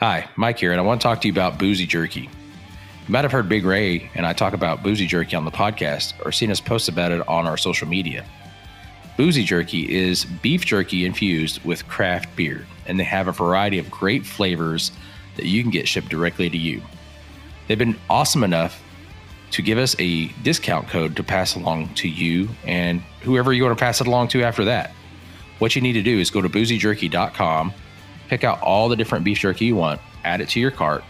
Hi, Mike here, and I want to talk to you about Boozy Jerky. You might have heard Big Ray and I talk about Boozy Jerky on the podcast or seen us post about it on our social media. Boozy Jerky is beef jerky infused with craft beer, and they have a variety of great flavors that you can get shipped directly to you. They've been awesome enough to give us a discount code to pass along to you and whoever you want to pass it along to after that. What you need to do is go to boozyjerky.com, pick out all the different beef jerky you want, add it to your cart.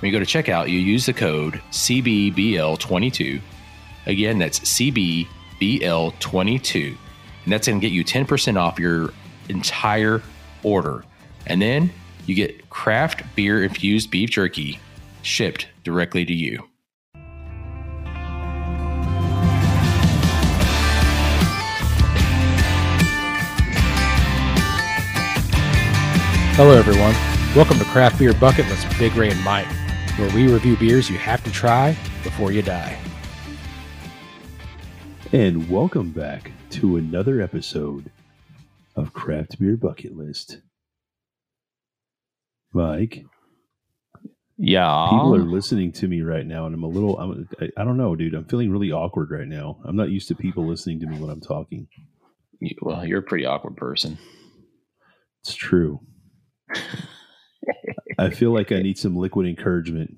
When you go to checkout, you use the code CBBL22. Again, that's CBBL22. And that's going to get you 10% off your entire order. And then you get craft beer infused beef jerky shipped directly to you. Hello, everyone. Welcome to Craft Beer Bucket List with Big Ray and Mike, where we review beers you have to try before you die. And welcome back to another episode of Craft Beer Bucket List. Mike, Yeah. people are listening to me right now, and I'm a little, I'm, I, I don't know, dude. I'm feeling really awkward right now. I'm not used to people listening to me when I'm talking. Well, you're a pretty awkward person. It's true. I feel like I need some liquid encouragement.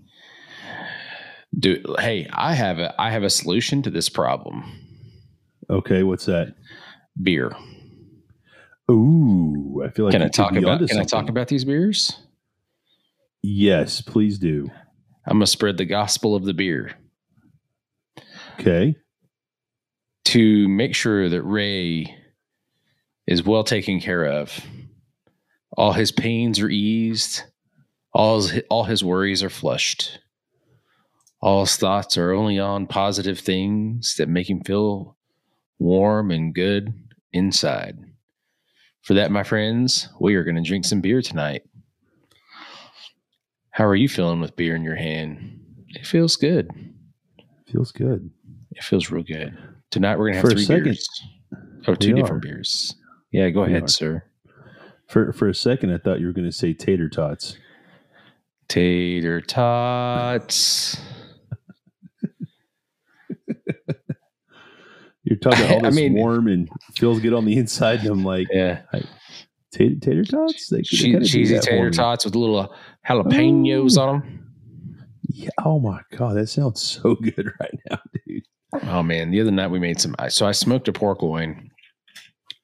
Dude, hey, I have a I have a solution to this problem. Okay, what's that? Beer. Ooh, I feel like can I talk about can I talk about these beers? Yes, please do. I'm gonna spread the gospel of the beer Okay. to make sure that Ray is well taken care of. All his pains are eased. All his, all his worries are flushed. All his thoughts are only on positive things that make him feel warm and good inside. For that, my friends, we are going to drink some beer tonight. How are you feeling with beer in your hand? It feels good. Feels good. It feels real good. Tonight we're gonna have For a three second, beers. Oh, two different beers. Yeah, go We ahead, are. sir. For for a second, I thought you were going to say tater tots. Tater tots. You're talking all I this mean- warm and feels good on the inside, and I'm like, Yeah, tater, tater tots? They cheesy tater me. tots with little uh, jalapenos on them. Yeah. Oh my god, that sounds so good right now, dude. Oh man, the other night we made some. So I smoked a pork loin,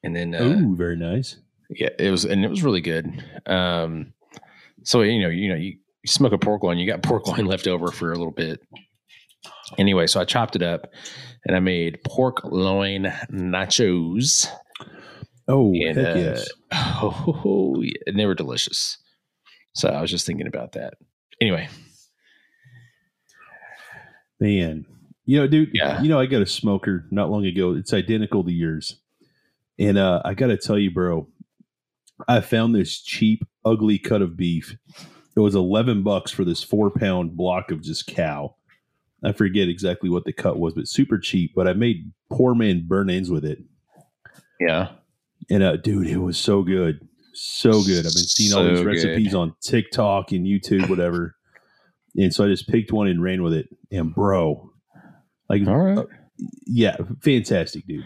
and then uh, Ooh, very nice. Yeah, it was and it was really good. Um, so you know, you know, you, you smoke a pork loin, you got pork loin left over for a little bit. Anyway, so I chopped it up, and I made pork loin nachos. Oh And, heck uh, yes. Oh, yeah, and they were delicious. So I was just thinking about that. Anyway, Man, you know, dude. Yeah. You know, I got a smoker not long ago. It's identical to yours, and uh, I got to tell you, bro, I found this cheap, ugly cut of beef. It was eleven bucks for this four pound block of just cow. I forget exactly what the cut was, but super cheap. But I made poor man burn ends with it, yeah, and uh, dude, it was so good, so good. I've been seeing all So these good. recipes on TikTok and YouTube, whatever. And so I just picked one and ran with it. And bro, like all right. yeah, fantastic, dude.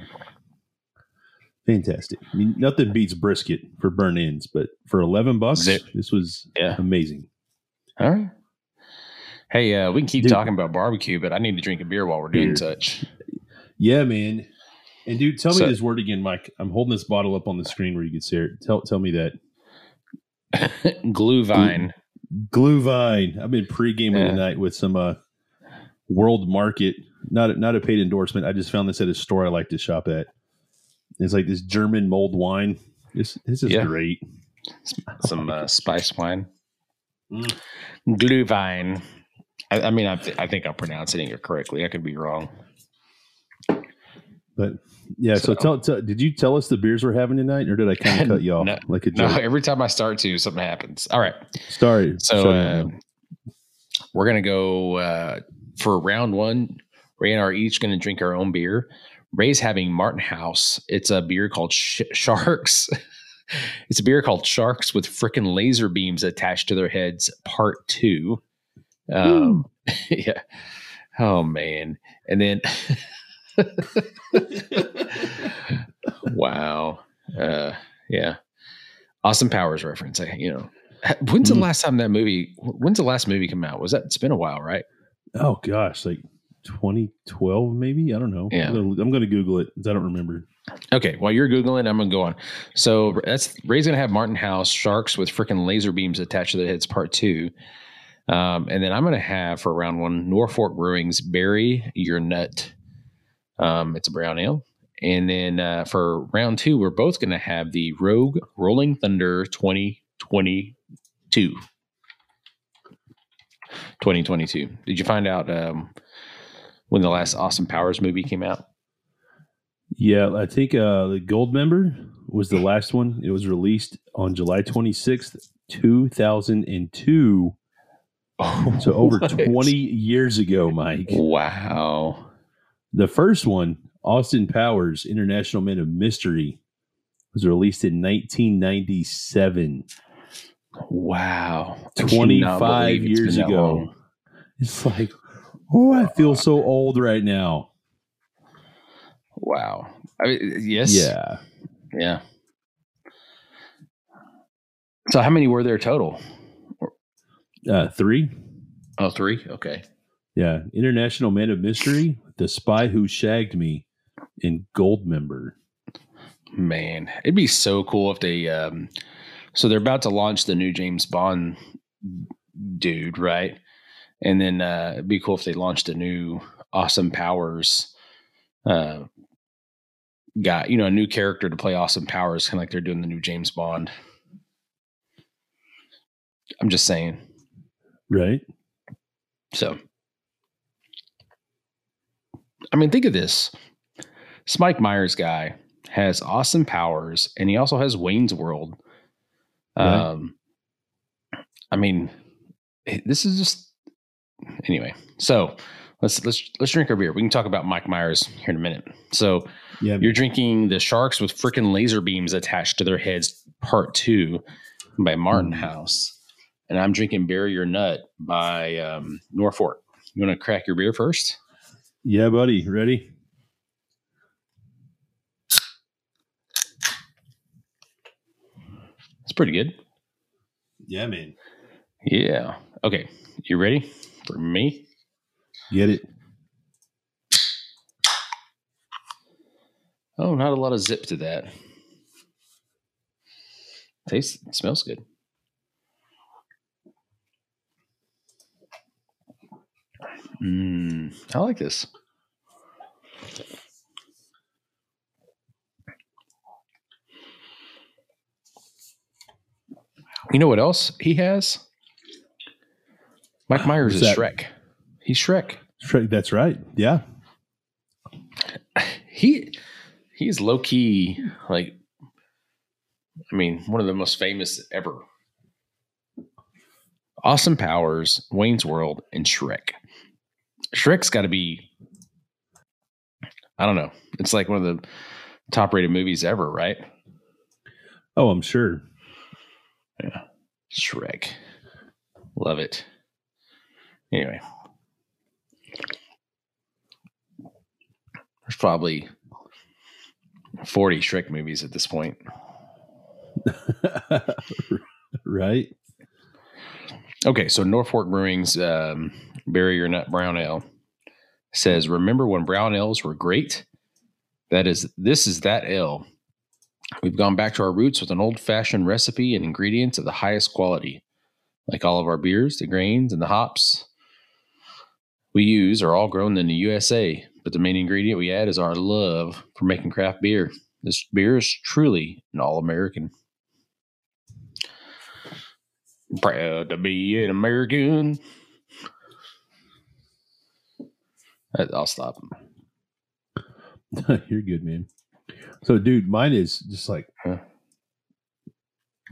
Fantastic. I mean, nothing beats brisket for burn ends, but for eleven bucks, Zip. this was Yeah. amazing. All right. Hey, uh, we can keep Dude. talking about barbecue, but I need to drink a beer while we're doing Beer. such. Yeah, man. And dude, tell So- me this word again, Mike. I'm holding this bottle up on the screen where you can see it. Tell tell me that Glue vine. glue vine. I've been pre-gaming Yeah. tonight with some uh, World Market. Not a, not a paid endorsement. I just found this at a store I like to shop at. It's like this German mulled wine. This this is Yeah. great. Some uh, spice wine. Mm. Glue vine. I, I mean, I, th- I think I'm pronouncing it correctly. I could be wrong. But yeah, so, So- tell, tell did you tell us the beers we're having tonight, or did I kind of cut you off No, like a No, every time I start to, something happens. All right. Sorry. So Sorry, uh, we're gonna go uh, for round one. Ray and I are each gonna drink our own beer. Ray's having Martin House. It's a beer called Sh- Sharks. it's a beer called Sharks with freaking laser beams attached to their heads, part two. Um, yeah. Oh man. And then wow. Uh, yeah. Austin Powers reference. I, you know, when's the Mhm. last time that movie? When's the last movie come out? Was that? It's been a while, right? Oh gosh, like 2012 maybe. I don't know. Yeah. I'm gonna, Google it. I don't remember. Okay. While you're googling, I'm gonna go on. So that's Ray's gonna have Martin House sharks with freaking laser beams attached to their heads, part two. Um, and then I'm gonna have for round one Norfork Brewing's Bury Your Nut. Um, it's a brown ale. And then uh, for round two, we're both gonna have the Rogue Rolling Thunder 2022. 2022. Did you find out um, when the last Austin Powers movie came out? Yeah, I think uh, the Goldmember was the last one. It was released on July 26th, 2002. Oh, So over What? 20 years ago, Mike. Wow. The first one, Austin Powers, International Man of Mystery, was released in 1997. Wow. 25 years ago. It's like, oh, I feel so old right now. Wow. I mean, yes. Yeah. Yeah. So how many were there total? Uh, three. Oh, three. Okay. Yeah. International Man of Mystery, The Spy Who Shagged Me, and Goldmember. Man, it'd be so cool if they um so they're about to launch the new James Bond dude, right? And then uh it'd be cool if they launched a new Austin Powers uh guy, you know, a new character to play Austin Powers, kind of like they're doing the new James Bond. I'm just saying. Right? So, I mean, think of this. This Mike Myers guy has Austin Powers, and he also has Wayne's World. Right. Um, I mean, this is just anyway. So let's let's let's drink our beer. We can talk about Mike Myers here in a minute. So you're drinking the Sharks with freaking laser beams attached to their heads, part two, by Martin Mm. House. And I'm drinking Bury Your Nut by um, Norfork. You want to crack your beer first? Yeah, buddy. Ready? It's pretty good. Yeah, man. Yeah. Okay. You ready for me? Get it? Oh, not a lot of zip to that. Tastes, smells good. Mm, I like this. You know what else he has? Mike Myers is that? Shrek. He's Shrek. Shrek, That's right. Yeah. he he's low key like I mean one of the most famous ever. Austin Powers, Wayne's World, and Shrek. Shrek's got to be I don't know. It's like one of the top rated movies ever, right? Oh, I'm sure. Yeah. Shrek. Love it. Anyway. There's probably 40 Shrek movies at this point. right? Okay, so Norfork Brewing's um, Your Nut Brown Ale says, "Remember when brown ales were great? That is, this is that ale. We've gone back to our roots with an old-fashioned recipe and ingredients of the highest quality. Like all of our beers, the grains and the hops we use are all grown in the USA, but the main ingredient we add is our love for making craft beer. This beer is truly an all-American." Proud to be an American. I'll stop. You're good, man. So, dude, mine is just like Huh.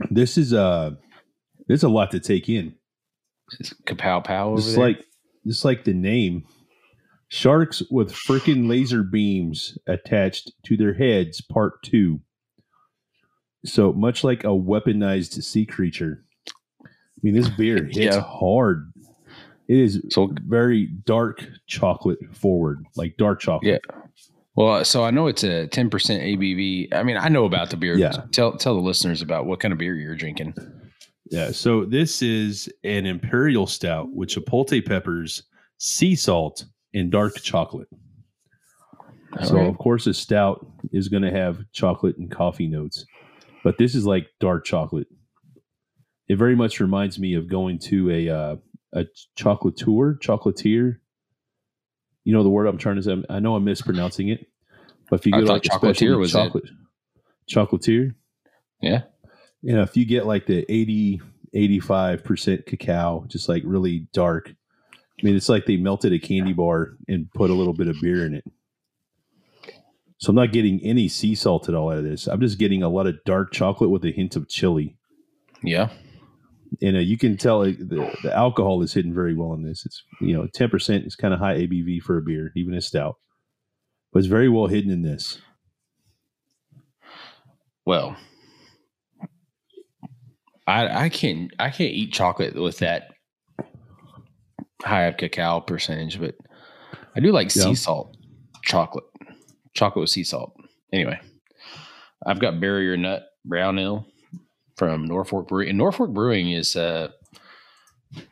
this is a uh there's a lot to take in. It's kapow pow It's like just like the name. Sharks with freaking laser beams attached to their heads, part two. So much like a weaponized sea creature. I mean, this beer hits Yeah. hard. It is So very dark chocolate forward, like dark chocolate. Yeah. Well, uh, so I know it's a 10% ABV. I mean, I know about the beer. Yeah. Tell tell the listeners about what kind of beer you're drinking. Yeah. So this is an imperial stout with chipotle peppers, sea salt, and dark chocolate. So Alright. of course, a stout is going to have chocolate and coffee notes, but this is like dark chocolate. It very much reminds me of going to a uh, a chocolatier, chocolatier. You know the word I'm trying to say. I know I'm mispronouncing it, but if you I go to like a chocolatier was it. chocolate, chocolatier, Yeah. You know, if you get like the 80, 85% cacao, just like really dark, I mean, it's like they melted a candy bar and put a little bit of beer in it. So I'm not getting any sea salt at all out of this. I'm just getting a lot of dark chocolate with a hint of chili. Yeah. And uh, you can tell the, the alcohol is hidden very well in this. It's, you know, 10% is kind of high ABV for a beer, even a stout, but it's very well hidden in this. Well, I I can't I can't eat chocolate with that high of cacao percentage, but I do like sea salt chocolate. Chocolate with sea salt. Anyway, I've got Barrier Nut Brown Ale from Norfork Brewing. And Norfork Brewing is uh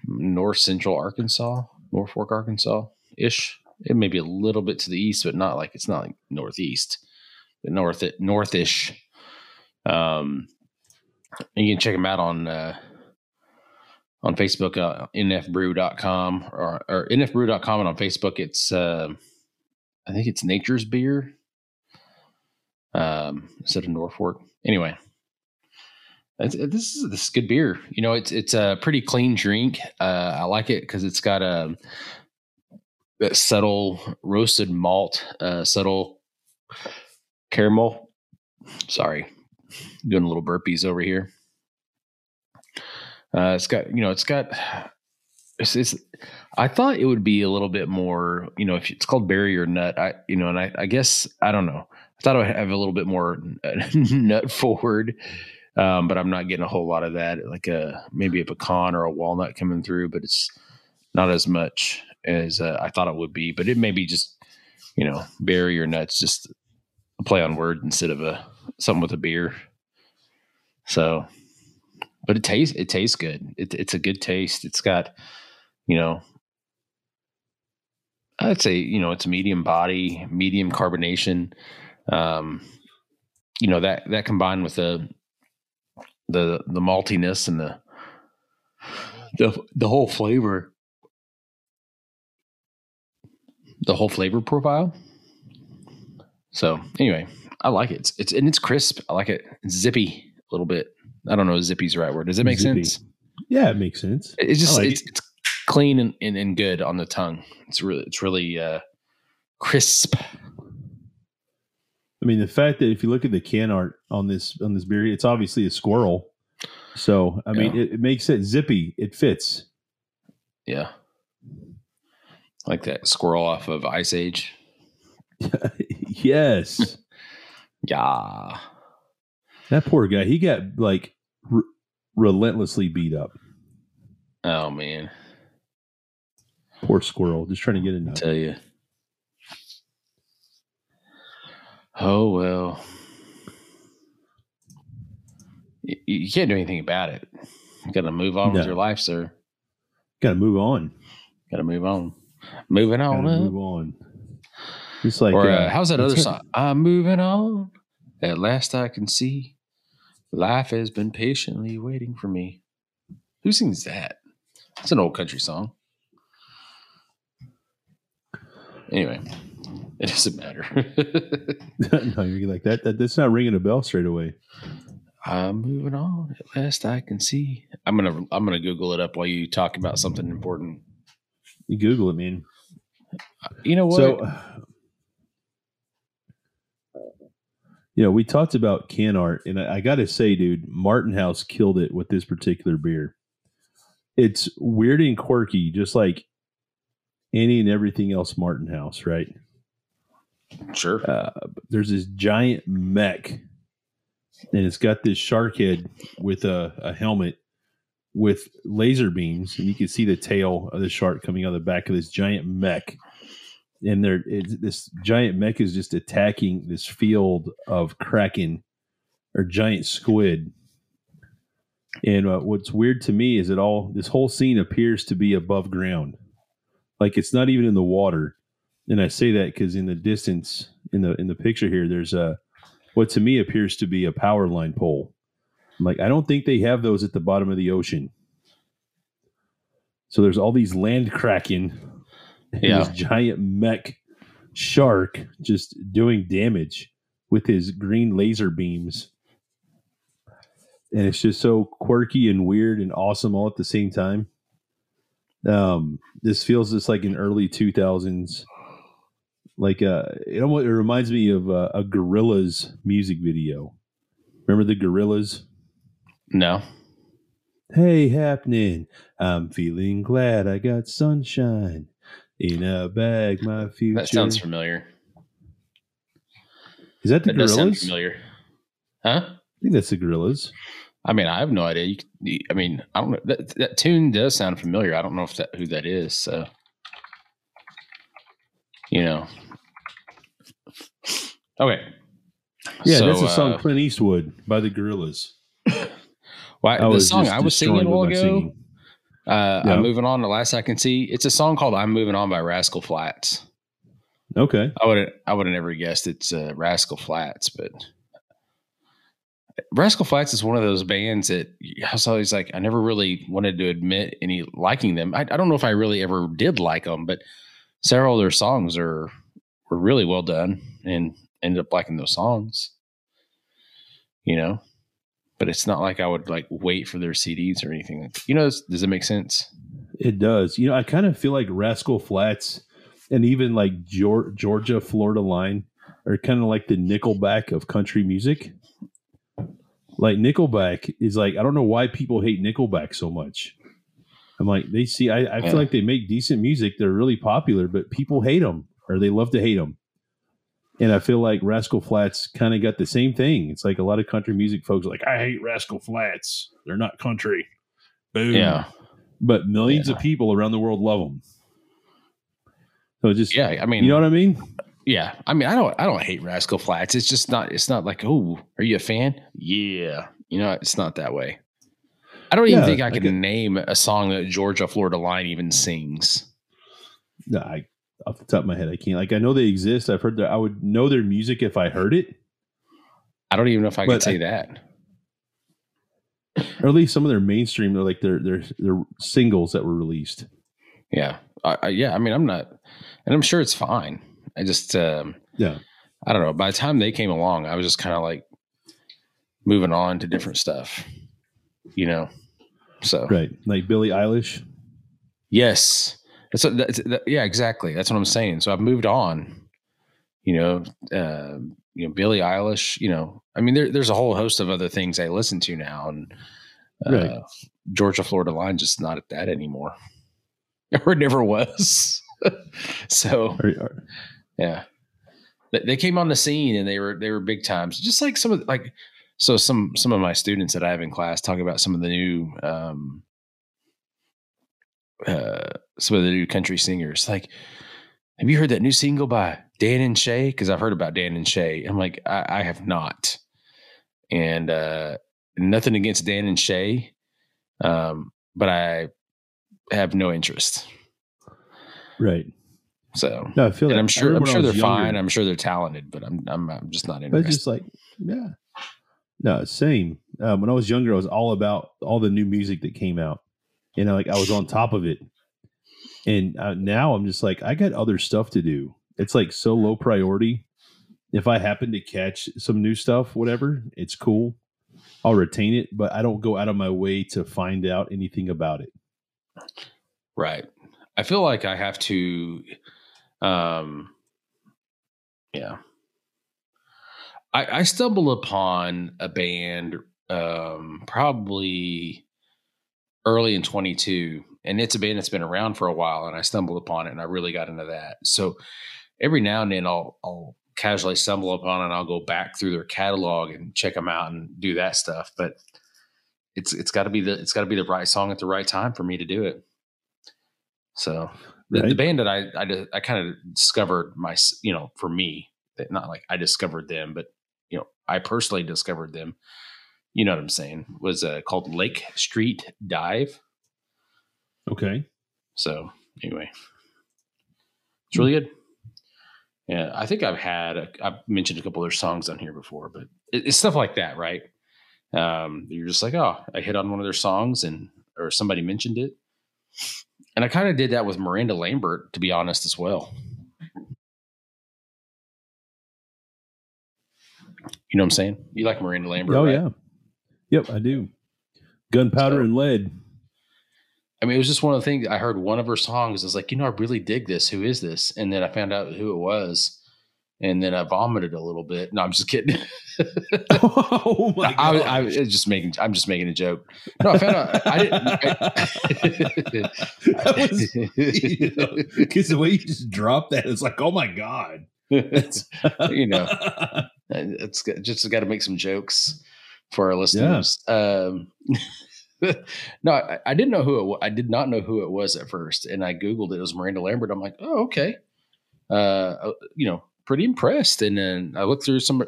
north central Arkansas, Norfork, Arkansas ish. It may be a little bit to the east, but not like it's not like northeast, but north northish. Um, you can check them out on uh, on Facebook, uh, nfbrew.com or, or nfbrew.com. And on Facebook, it's, uh, I think it's Nature's Beer um, instead of Norfork. Anyway, this is this is good beer. You know, it's it's a pretty clean drink. Uh, I like it because it's got a that subtle roasted malt, uh, subtle caramel. Sorry, doing a little burpees over here. Uh, it's got you know it's got it's, it's I thought it would be a little bit more you know if it's called barrier nut I you know and I, I guess I don't know I thought I would have a little bit more nut forward um, but I'm not getting a whole lot of that like a maybe a pecan or a walnut coming through but it's not as much as uh, I thought it would be but it may be just you know barrier nuts just a play on word instead of a something with a beer so but it tastes it tastes good. It, it's a good taste. It's got, you know, I'd say you know it's medium body, medium carbonation. Um, you know that that combined with the the the maltiness and the the the whole flavor, the whole flavor profile. So anyway, I like it. It's, it's and it's crisp. I like it. It's zippy a little bit. I don't know if zippy's the right word. Does it make Zippy. sense? Yeah, it makes sense. It's just like it's, it's clean and, and, and good on the tongue. It's really it's really uh, crisp. I mean, the fact that if you look at the can art on this on this beer, it's obviously a squirrel. So I mean, Yeah. it, it makes it zippy. It fits. Yeah, like that squirrel off of Ice Age. yes, Yeah, that poor guy. He got like r- relentlessly beat up. oh man, Poor squirrel, just trying to get in. tell you. Oh well, you, you can't do anything about it. You got to move on with your life, sir. Got to move on. Got to move on. Moving on move on. It's like or uh, uh, how's that other song? I'm moving on. At last I can see life has been patiently waiting for me. Who sings that? It's an old country song. Anyway, it doesn't matter. no, you're like that, that. That's not ringing a bell straight away. I'm moving on. At last I can see. I'm gonna I'm gonna Google it up while you talk about something important. You Google it, man. You know what? So, you know, we talked about can art, and I, I got to say, dude, Martin House killed it with this particular beer. It's weird and quirky, just like any and everything else Martin House, right? sure. Uh, there's this giant mech and it's got this shark head with a, a helmet with laser beams, and you can see the tail of the shark coming out of the back of this giant mech. And there, this giant mech is just attacking this field of kraken or giant squid. And uh, what's weird to me is that all this whole scene appears to be above ground, like it's not even in the water. And I say that because in the distance, in the in the picture here, there's a what to me appears to be a power line pole. I'm like, I don't think they have those at the bottom of the ocean. So there's all these land kraken, Yeah. this giant mech shark just doing damage with his green laser beams. And it's just so quirky and weird and awesome all at the same time. Um, this feels just like an early 2000s like uh it almost it reminds me of uh, a Gorillaz music video remember the Gorillaz No. hey happening i'm feeling glad i got sunshine in a bag my future That sounds familiar. is that the That does sound Gorillaz familiar. Huh? I think that's the Gorillaz I mean, I have no idea. You, I mean, I don't know. That, that tune does sound familiar. I don't know if that who that is. So, you know. Okay. yeah So, that's a song uh, clint eastwood by the Gorillaz Well, the song I was singing a while ago. singing. Uh, Yeah. I'm moving on. The last I can see, it's a song called "I'm Moving On" by Rascal Flatts. okay I would I would have never guessed it's uh, Rascal Flatts, but Rascal Flatts is one of those bands that I was always like I never really wanted to admit any liking them. I, I don't know if I really ever did like them, but several of their songs are were really well done, and ended up liking those songs. You know, but it's not like I would like wait for their CDs or anything. You know, does, it make sense? It does. You know, I kind of feel like Rascal Flatts and even like Georgia Florida Line are kind of like the Nickelback of country music. Like Nickelback is like I don't know why people hate Nickelback so much. I'm like they see I, I Yeah. feel like they make decent music. They're really popular, but people hate them or they love to hate them. And I feel like Rascal Flatts kind of got the same thing. It's like a lot of country music folks are like I hate Rascal Flatts. They're not country. Boom Yeah, but millions Yeah. of people around the world love them. So it's just, yeah. I mean, you know what I mean? Yeah, I mean, I don't, I don't hate Rascal Flatts. It's just not, it's not like, oh, are you a fan? Yeah, you know, it's not that way. I don't even Yeah, think I I can get- name a song that Georgia Florida Line even sings. No, I off the top of my head, I can't. Like I know they exist. I've heard that. I would know their music if I heard it, I don't even know if I can But say I- that. or at least some of their mainstream. They're like their their their singles that were released. Yeah, I, I, yeah. I mean, I'm not, and I'm sure it's fine. I just, um, Yeah, I don't know. By the time they came along, I was just kind of like moving on to different stuff, you know. So right. Like Billie Eilish. Yes. What, that's that, yeah, exactly. That's what I'm saying. So I've moved on. You know, uh, you know, Billie Eilish. You know, I mean, there, there's a whole host of other things I listen to now, and uh, Right. Georgia Florida Line just not at that anymore, or it never was. so yeah, they, they came on the scene and they were they were big times. Just like some of like so some some of my students that I have in class talk about some of the new um uh some of the new country singers. Like, have you heard that new single by Dan and Shay? Because I've heard about Dan and Shay. I'm like, I, I have not. And uh nothing against Dan and Shay, um, but I have no interest. right. So No, I feel and like I'm sure I'm remember when I sure they're younger, fine. I'm sure they're talented, but I'm I'm, I'm just not But interested. it's just like, yeah. No, same. Um, when I was younger, I was all about all the new music that came out. You know, like I was on top of it. And uh, now I'm just like, I got other stuff to do. It's like so low priority. If I happen to catch some new stuff, whatever, it's cool. I'll retain it, but I don't go out of my way to find out anything about it. Right. I feel like I have to um yeah. I I stumbled upon a band um probably early in 22 and it's a band that's been around for a while and I stumbled upon it and I really got into that. So every now and then I'll I'll casually stumble upon it and I'll go back through their catalog and check them out and do that stuff. But it's it's got to be the it's got to be the right song at the right time for me to do it. So the, Right. the band that I I, I kind of discovered my you know for me not like I discovered them, but you know I personally discovered them. You know what I'm saying? Was uh, called Lake Street Dive. Okay. So anyway, it's really good. Yeah, I think I've had a, I've mentioned a couple of their songs on here before, but it, it's stuff like that, right? Um, you're just like, oh, I hit on one of their songs, and or somebody mentioned it, and I kind of did that with Miranda Lambert, to be honest, as well. You know what I'm saying? You like Miranda Lambert? oh right? yeah. Yep, I do. Gunpowder So- and lead. I mean, it was just one of the things I heard one of her songs. I was like, you know, I really dig this. Who is this? And then I found out who it was. And then I vomited a little bit. No, I'm just kidding. oh my god. I, I just making, I'm just making a joke. No, I found out, I didn't. that was you know, because the way you just dropped that, it's like, oh my god. You know, it's just got to make some jokes for our listeners. Um, no, I, I didn't know who it was. I did not know who it was at first, and I googled it. It was Miranda Lambert. I'm like, oh, okay. Uh, you know, pretty impressed. And then I looked through some.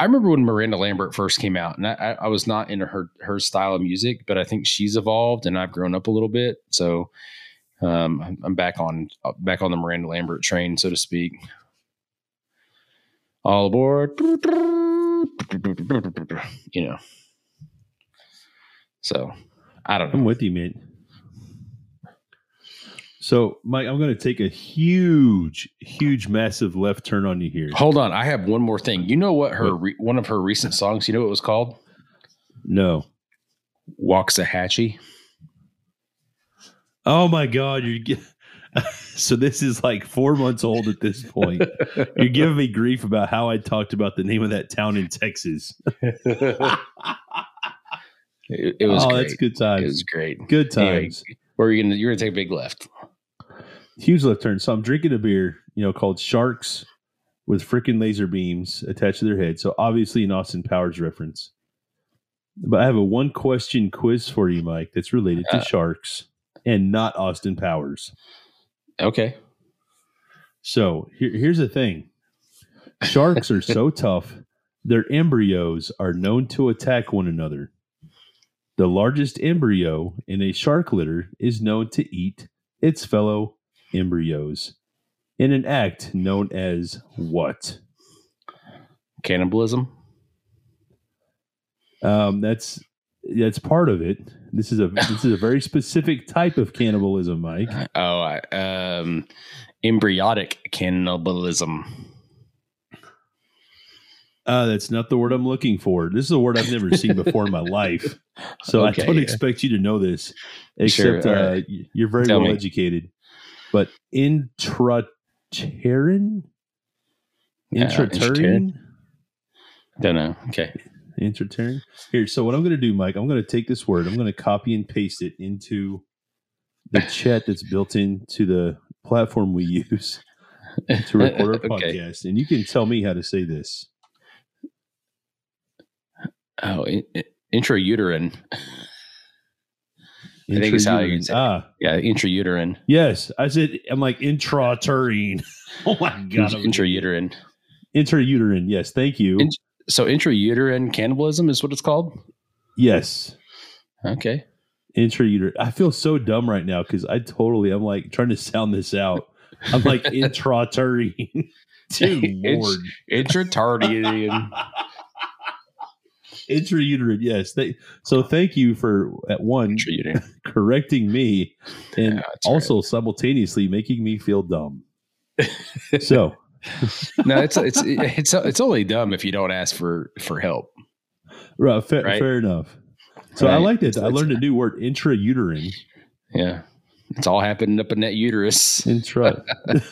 I remember when Miranda Lambert first came out, and I, I was not into her her style of music, but I think she's evolved, and I've grown up a little bit. So um, I'm back on back on the Miranda Lambert train, so to speak. All aboard, you know. So I don't know. I'm with you, man. So, Mike, I'm going to take a huge, huge, massive left turn on you here. Hold on, I have one more thing. You know what her re, one of her recent songs? You know what it was called? No. Waxahachie. Oh my God, you're. So this is like four months old at this point. You're giving me grief about how I talked about the name of that town in Texas. It, it was oh, great. that's good times. It was great. Good Anyway, times. Where are you gonna you're gonna take a big left? Huge left turn. So I'm drinking a beer, you know, called Sharks with freaking laser beams attached to their head. So obviously an Austin Powers reference. But I have a one question quiz for you, Mike, that's related to Uh. sharks and not Austin Powers. Okay. So here, here's the thing sharks are so tough, their embryos are known to attack one another. The largest embryo in a shark litter is known to eat its fellow embryos in an act known as what? Cannibalism. Um, that's that's part of it. This is a this is a very specific type of cannibalism, Mike. Oh, I, um, embryonic cannibalism. Uh, that's not the word I'm looking for. This is a word I've never seen before in my life. So Okay. I don't expect you to know this, except all uh, right. you're very Tell well me. educated. But intraterran, Yeah, intraterran, Don't know. Okay. Intraterran. Here, so what I'm going to do, Mike, I'm going to take this word, I'm going to copy and paste it into the chat that's built into the platform we use to record our Okay. podcast, and you can tell me how to say this. Oh, in, in- intrauterine. I think it's how you Intrauterine. say it. Ah, Yeah, intrauterine. yes. I said I'm like intraterrene. oh my god, intrauterine. intrauterine. Yes, thank you. Int- So intrauterine cannibalism is what it's called. yes, Okay. intrauterine. I feel so dumb right now because I totally I'm like trying to sound this out. I'm like intraterrene. Dear It's- Lord, Intratardian. intrauterine. Yes. They, so thank you for at one correcting me and Yeah, also simultaneously making me feel dumb. so No, it's it's it's it's only dumb if you don't ask for for help. right, fair, Right. fair enough. So I Right. like that. I learned a new word, intrauterine. Yeah, it's all happening up in that uterus. Intra.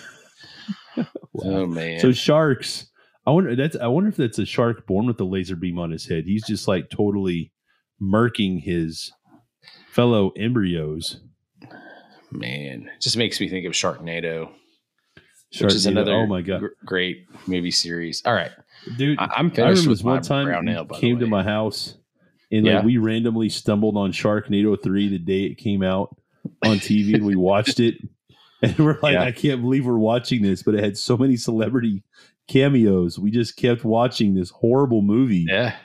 Oh man. So sharks. I wonder that's I wonder if that's a shark born with a laser beam on his head. He's just like totally murking his fellow embryos. man, it just makes me think of Sharknado. Which is another Oh my god, gr- great movie series. All right, dude! I, I'm I remember with one time brown you came to my house and Yeah. like we randomly stumbled on Sharknado 3 the day it came out on TV and we watched it. And we're like, Yeah. I can't believe we're watching this, but it had so many celebrity cameos. We just kept watching this horrible movie. Yeah.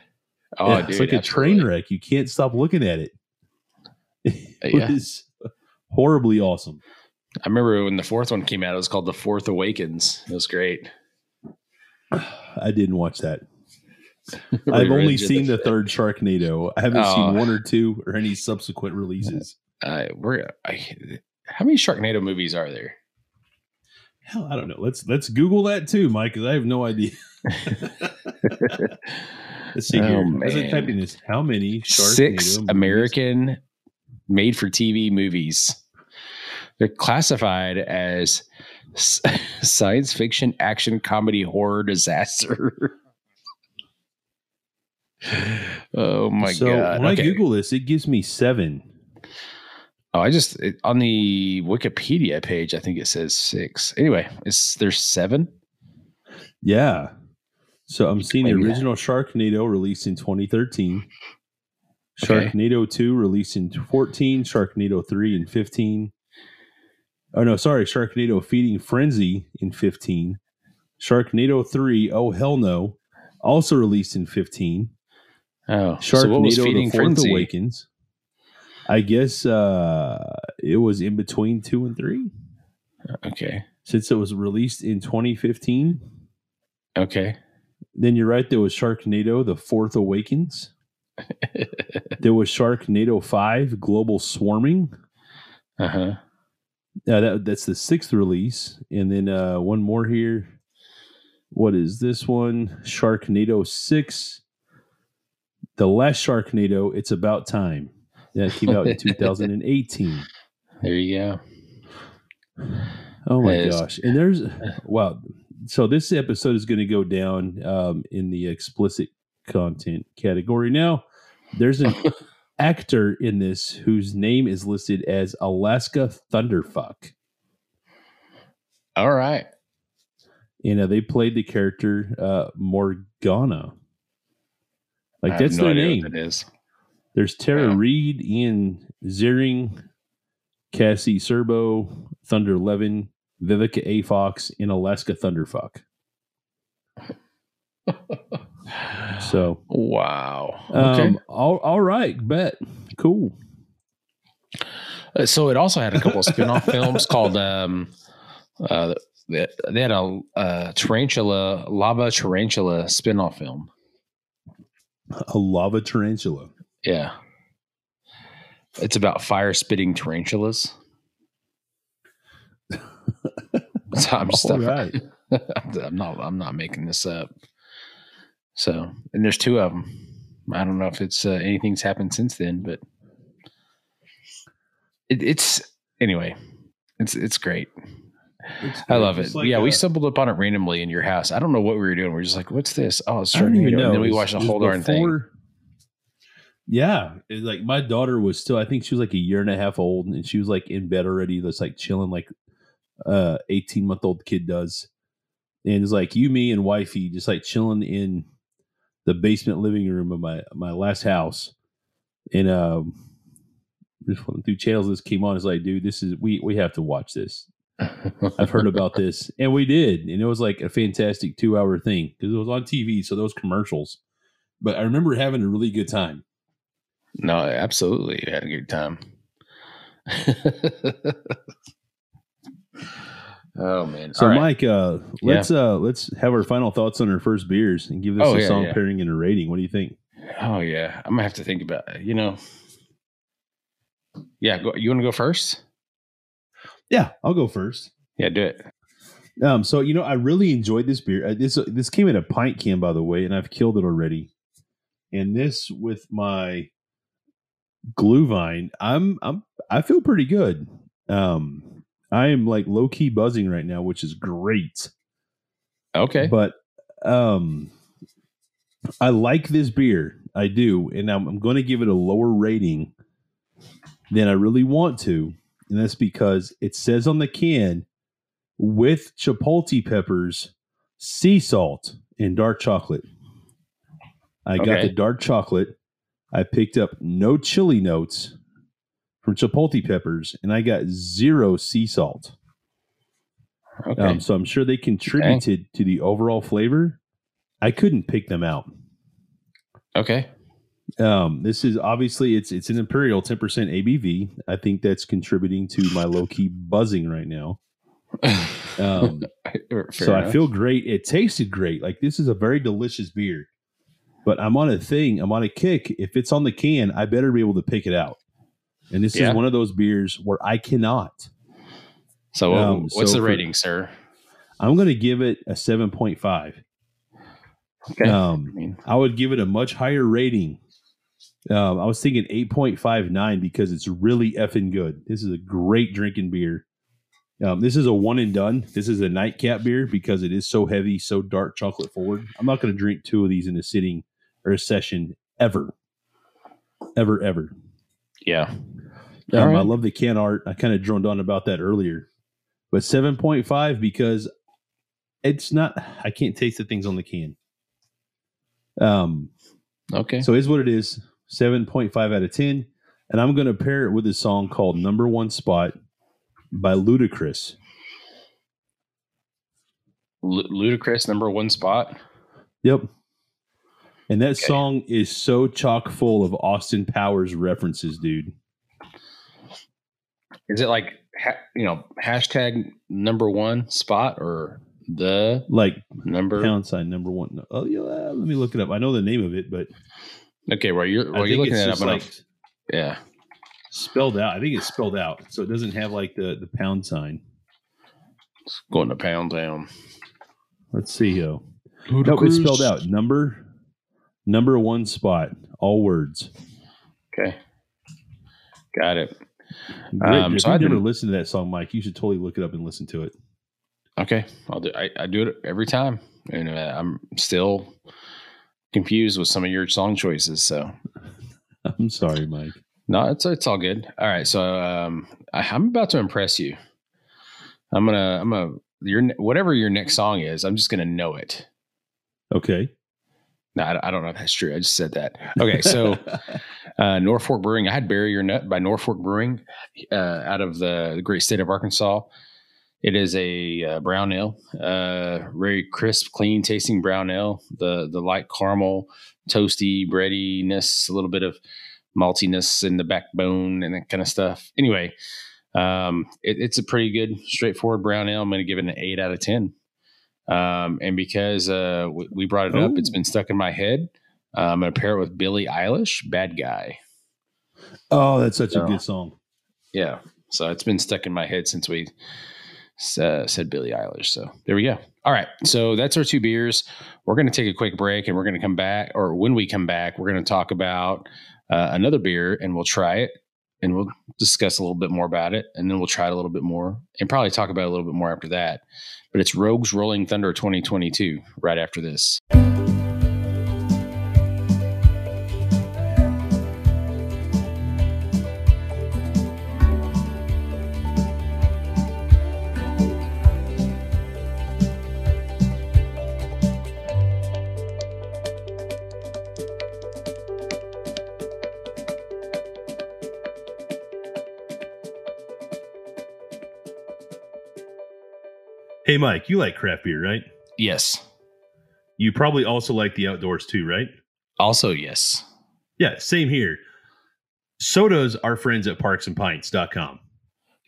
Oh, Yeah, dude, it's like a train wreck. You can't stop looking at it. It was horribly awesome. I remember when the fourth one came out. It was called The Fourth Awakens. It was great. I didn't watch that. I've only seen the third Sharknado. I haven't Oh. seen one or two or any subsequent releases. Uh, we're I, how many Sharknado movies are there? Hell, I don't know. Let's let's Google that too, Mike, because I have no idea. Let's see Oh, here. As I man. type in this, how many Sharknado Six movies- American made-for-TV movies. They're classified as science fiction, action, comedy, horror, disaster. oh my so god! when Okay. I Google this, it gives me seven. Oh, I just it, on the Wikipedia page, I think it says six. Anyway, it's there's seven. Yeah. So I'm seeing the original Sharknado released in 2013. Okay. Sharknado 2 released in 14, Sharknado 3 in 15. Oh no, sorry, Sharknado Feeding Frenzy in 15. Sharknado 3, oh hell no, also released in 15. Oh, so Sharknado feeding The Fourth frenzy? Awakens. I guess uh it was in between 2 and 3 Okay, since it was released in 2015. okay. Then you're right there was Sharknado The Fourth Awakens. There was Sharknado 5 Global Swarming. uh huh. Uh, that, that's the sixth release. And then uh, one more here. What is this one? Sharknado 6. The last Sharknado, It's About Time. That came out in 2018. There you go. Oh my Yes. gosh. And there's, wow. So this episode is going to go down um, in the explicit content category. Now, there's an actor in this whose name is listed as Alaska Thunderfuck. All right. you know they played the character uh morgana like that's no their name that is. there's tara Wow. Reid ian ziering cassie Scerbo thunder levin vivica a fox and alaska thunderfuck so Wow. Okay. um all, all right bet. Cool. Uh, so it also had a couple of spin-off films called um uh they, had a uh, tarantula lava tarantula spin-off film. A lava tarantula. Yeah. It's about fire spitting tarantulas. So i'm just right. I'm not i'm not making this up so and there's two of them i don't know if it's uh, anything's happened since then but it, it's anyway it's it's great I love it. Like yeah, we stumbled upon it randomly in your house. I don't know what we were doing. We are just like, "What's this?" Oh, it's know. And then we watched the whole darn thing. Yeah, it, like my daughter was still. I think she was like a year and a half old, and she was like in bed already. That's like chilling, like uh eighteen month old kid does. And it's like you, me, and wifey just like chilling in the basement living room of my my last house, and um, just through channels. This came on. It's like, dude, this is we we have to watch this. I've heard about this, and we did, and it was like a fantastic two hour thing because it was on TV, so those commercials. But I remember having a really good time. no, absolutely, we had a good time. oh man! So, right. Mike, uh, let's uh, let's have our final thoughts on our first beers and give this Oh, a yeah, song yeah. pairing and a rating. What do you think? Oh yeah, I'm gonna have to think about. It. You know, yeah. Go, you want to go first? Yeah, I'll go first. Yeah, do it. Um, so you know, I really enjoyed this beer. Uh, this this came in a pint can, by the way, and I've killed it already. And this with my glue vine, I'm I'm I feel pretty good. Um, I am like low key buzzing right now, which is great. Okay. But um, I like this beer. I do, and I'm, I'm going to give it a lower rating than I really want to, and that's because it says on the can with chipotle peppers, sea salt, and dark chocolate. I got the dark chocolate. I picked up no chili notes from chipotle peppers, and I got zero sea salt. Okay. Um, so I'm sure they contributed to the overall flavor. I couldn't pick them out. okay. Um, this is obviously it's it's an imperial 10% ABV. I think that's contributing to my low key buzzing right now. Um, so I feel great. It tasted great. Like this is a very delicious beer. But I'm on a thing. I'm on a kick. If it's on the can, I better be able to pick it out. And this Yeah. is one of those beers where I cannot. So, um, what's so the for- rating, sir? I'm going to give it a 7.5. Okay. I Um, mean, I would give it a much higher rating. Um, I was thinking 8.59 because it's really effing good. This is a great drinking beer. Um, this is a one and done. This is a nightcap beer because it is so heavy, so dark chocolate forward. I'm not going to drink two of these in a sitting or a session ever, ever, ever. Yeah. Um, All I love the can art. I kind of droned on about that earlier, but 7.5 because it's not. I can't taste the things on the can. Um, Okay. so is what it is. 7.5 out of 10. And I'm going to pair it with a song called Number One Spot by Ludacris. Lu- Ludacris number one spot. Yep. And that Okay. song is so chock full of Austin Powers references, dude. Is it like ha- you know hashtag number one spot or the Like number? pound sign number one. Oh, yeah, let me look it up. I know the name of it, but Okay, well you're I well you're think looking it's at it just up. like enough. yeah. spelled out. I think it's spelled out. So it doesn't have like the, the pound sign. It's going to pound down. Let's see here. Nope, it's spelled out. Number number one spot. All words. Okay. Got it. Um, if so you've never listened to that song, Mike, you should totally look it up and listen to it. Okay, I'll do. I, I do it every time, and uh, I'm still confused with some of your song choices. So I'm sorry, Mike. no, it's it's all good. All right, so um, I, I'm about to impress you. I'm gonna I'm gonna your whatever your next song is. I'm just gonna know it. Okay. No, I, I don't know if that's true. I just said that. Okay, so uh, Norfork Brewing. I had Bury Your Nut by Norfork Brewing uh, out of the, the great state of Arkansas. It is a uh, brown ale, uh, very crisp, clean tasting brown ale. The the light caramel, toasty breadiness, a little bit of maltiness in the backbone and that kind of stuff. Anyway, um, it, it's a pretty good, straightforward brown ale. I'm going to give it an eight out of ten. Um, and because uh, we, we brought it up, it's been stuck in my head. Uh, I'm going to pair it with Billie Eilish, "Bad Guy." oh, that's such a Oh. good song. Yeah. So it's been stuck in my head since we uh, said Billie Eilish. So there we go. All right. So that's our two beers. We're going to take a quick break and we're going to come back, or when we come back, we're going to talk about uh, another beer and we'll try it and we'll discuss a little bit more about it. And then we'll try it a little bit more and probably talk about it a little bit more after that. But it's Rogues Rolling Thunder 2022 right after this. Hey, Mike, you like craft beer, right? Yes. You probably also like the outdoors too, right? Also, yes. Yeah, same here. So does our friends at parksandpints.com.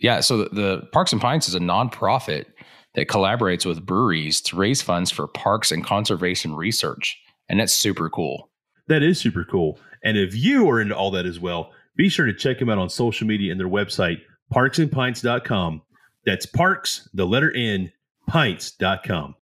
Yeah, so the, the Parks and Pints is a nonprofit that collaborates with breweries to raise funds for parks and conservation research, and that's super cool. That is super cool. And if you are into all that as well, be sure to check them out on social media and their website, parksandpints.com. That's parks, the letter N, pints.com.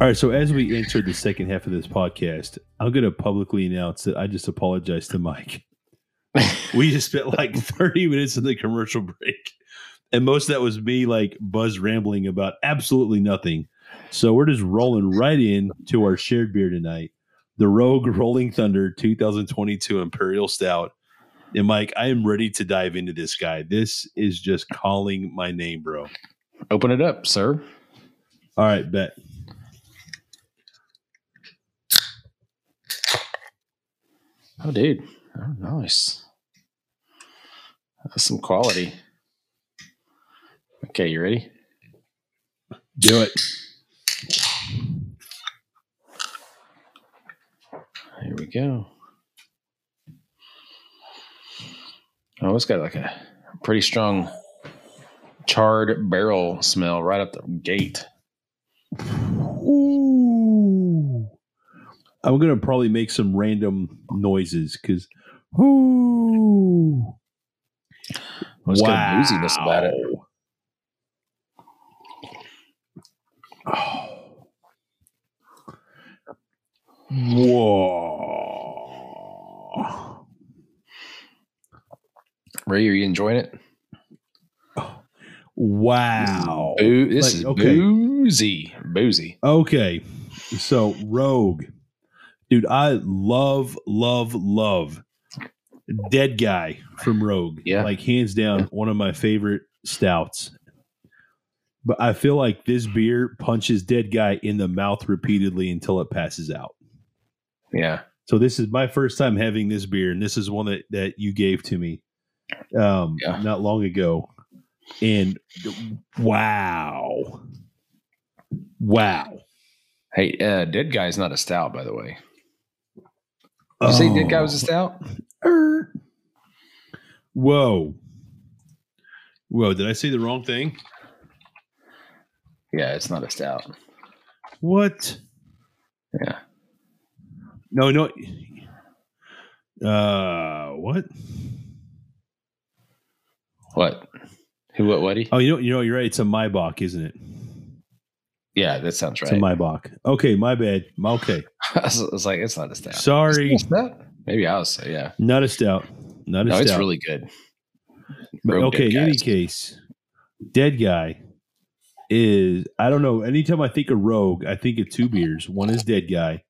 All right, so as we enter the second half of this podcast, I'm going to publicly announce that I just apologize to Mike. we just spent like 30 minutes in the commercial break, and most of that was me like buzz rambling about absolutely nothing. So we're just rolling right in to our shared beer tonight, the Rogue Rolling Thunder 2022 Imperial Stout. And Mike, I am ready to dive into this guy. This is just calling my name, bro. Open it up, sir. All right, bet. Oh, dude. Oh, nice. That's some quality. Okay, you ready? Do it. Here we go. Oh, it's got like a pretty strong charred barrel smell right up the gate. Ooh. I'm gonna probably make some random noises because ooh. Well, it's got booziness about it. Whoa. Ray, are you enjoying it? Wow. Boo- this Like, is okay. boozy. Boozy. Okay. So Rogue. Dude, I love, love, love Dead Guy from Rogue. Yeah. Like hands down, one of my favorite stouts. But I feel like this beer punches Dead Guy in the mouth repeatedly until it passes out. Yeah. So this is my first time having this beer, and this is one that, that you gave to me um Yeah. not long ago. And wow. Wow. Hey, uh, Dead Guy's not a stout, by the way. You say Dead Guy was a stout? Er. Whoa. Whoa, did I say the wrong thing? Yeah, it's not a stout. What? Yeah. No, no. Uh what? What? Who, what, whatty? Oh, you know, you know, you're right. It's a Maibock, isn't it? Yeah, that sounds right. right. Maibock. Okay, my bad. Okay. I was, I was like, it's not a stout. Sorry. A stout? Maybe I was, yeah. Not a stout. Not a No, stout. it's really good. Rogue okay, in any case, Dead Guy is I don't know. Anytime I think of Rogue, I think of two beers. One is Dead Guy,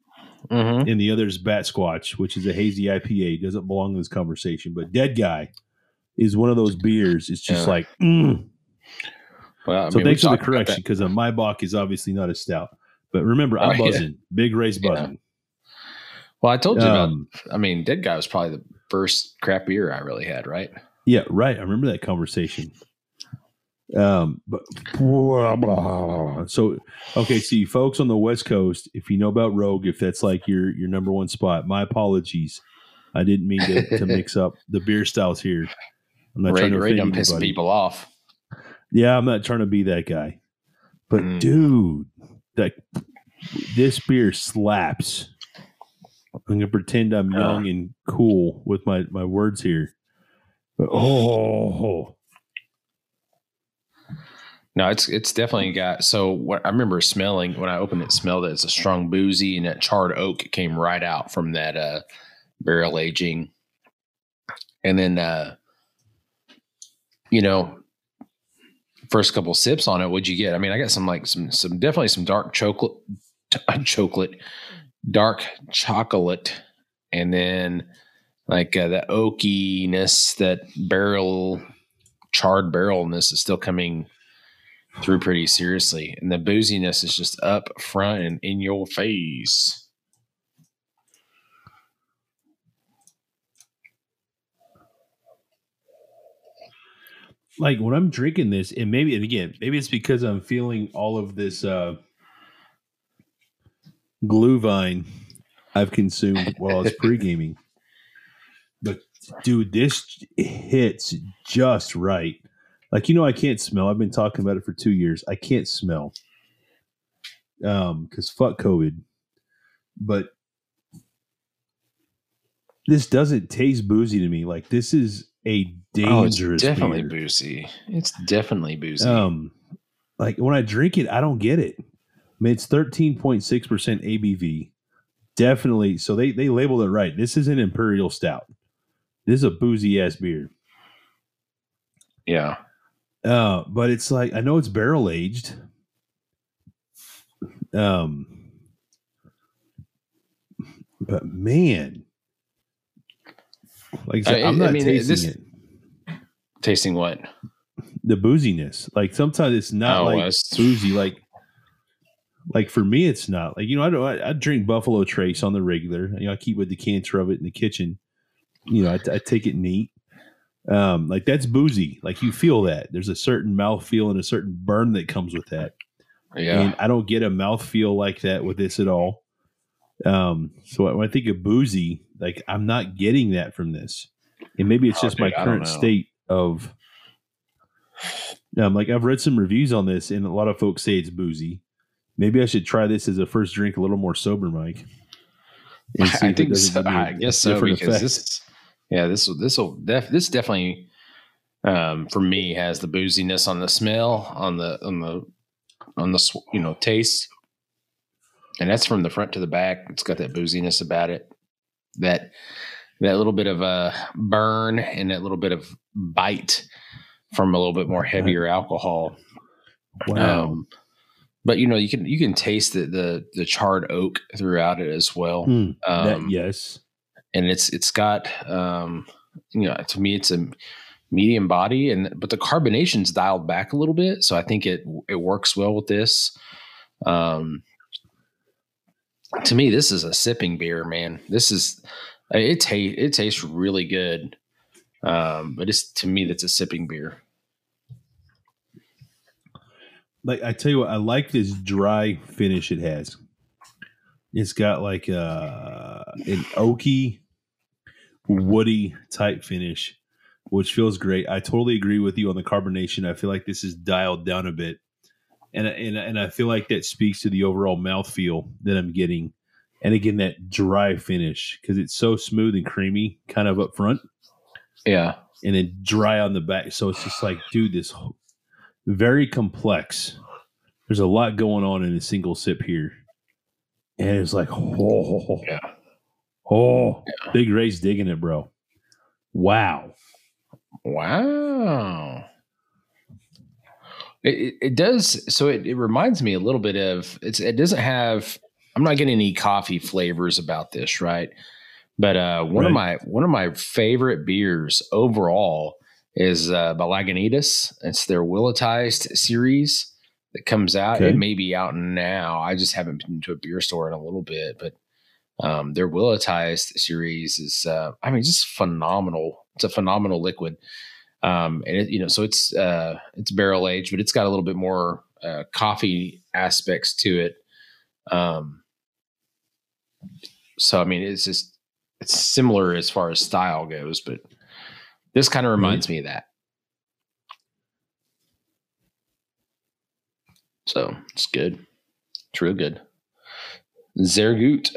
Mm-hmm. and the other is Batsquatch, which is a hazy IPA. Doesn't belong in this conversation, but Dead Guy is one of those beers. It's just Yeah. like. mm. Well, I So mean, thanks for the correction because uh, Maibock is obviously not a stout. But remember, I'm Oh, yeah. buzzing. Big race buzzing. that. Well, I told you about. Um, I mean, Dead Guy was probably the first crap beer I really had, right? Yeah, right. I remember that conversation. Um, but so okay, see, folks on the West Coast, if you know about Rogue, if that's like your your number one spot, my apologies. I didn't mean to, to mix up the beer styles here. I'm not Ray, trying to Ray offend done people off. Yeah, I'm not trying to be that guy. But Mm. dude, that this beer slaps. I'm gonna pretend I'm Uh. young and cool with my my words here. But oh, No, it's it's definitely got. So what I remember smelling when I opened it, smelled it as a strong boozy, and that charred oak came right out from that uh, barrel aging, and then uh, you know, first couple sips on it, what'd you get? I mean, I got some like some some definitely some dark chocolate, chocolate, dark chocolate, and then like uh, the oakiness, that barrel charred barrelness is still coming through pretty seriously, and the booziness is just up front and in your face. Like when I'm drinking this, and maybe and again, maybe it's because I'm feeling all of this uh glühwein I've consumed while it's pre gaming. But dude, this hits just right. Like you know, I can't smell. I've been talking about it for two years. I can't smell. Um, because fuck COVID. But this doesn't taste boozy to me. Like this is a Oh, it's dangerous. definitely beer. boozy. It's definitely boozy. Um, like when I drink it, I don't get it. I mean, it's thirteen point six percent ABV. Definitely. So they they labeled it right. This is an imperial stout. This is a boozy ass beer. Yeah. Uh, but it's like I know it's barrel aged. Um, but man, like I I- I'm I not mean, tasting this- it. Tasting what? The booziness, like sometimes it's not Oh, like it's- boozy. Like, like for me, it's not like you know I don't I, I drink Buffalo Trace on the regular. You know I keep a decanter of it in the kitchen. You know I, I take it neat. Um, like that's boozy. Like you feel that there's a certain mouth feel and a certain burn that comes with that. Yeah. And I don't get a mouth feel like that with this at all. Um, so when I think of boozy, like I'm not getting that from this. And maybe it's Oh, just my dude, don't current state of um, like I've read some reviews on this and a lot of folks say it's boozy. Maybe I should try this as a first drink a little more sober, Mike. I think so. give me a I guess so because effect. this, yeah, this this will def, this definitely um, for me has the booziness on the smell, on the on the on the you know taste, and that's from the front to the back. It's got that booziness about it, that that little bit of a burn and that little bit of bite from a little bit more heavier alcohol. wow. Um, but you know you can you can taste the the, the charred oak throughout it as well. Hmm, Um, that, yes. and it's it's got um you know to me it's a medium body and but the carbonation's dialed back a little bit so i think it it works well with this um to me this is a sipping beer man this is it tastes it tastes really good um but it's to me that's a sipping beer like I tell you what, I like this dry finish it has. It's got like uh an oaky, woody type finish, which feels great. I totally agree with you on the carbonation. I feel like this is dialed down a bit, and and and I feel like that speaks to the overall mouthfeel that I'm getting. And again, that dry finish because it's so smooth and creamy, kind of up front, yeah and then dry on the back. So it's just like, dude, this very complex. There's a lot going on in a single sip here. And it's like, oh, Yeah. oh, Big Ray's digging it, bro. Wow. Wow. It, it, does. So it, it reminds me a little bit of it's. It doesn't have. I'm not getting any coffee flavors about this, right? But uh, one of my one of my favorite beers overall is uh, by Lagunitas. It's their Willettized series that comes out. Okay. It may be out now. I just haven't been to a beer store in a little bit, but um, their Willettized series is. Uh, I mean, just phenomenal. It's a phenomenal liquid um and it you know so it's uh it's barrel aged but it's got a little bit more uh coffee aspects to it. Um so i mean it's just it's similar as far as style goes but this kind of reminds me of that. So it's good. It's real good. Zergut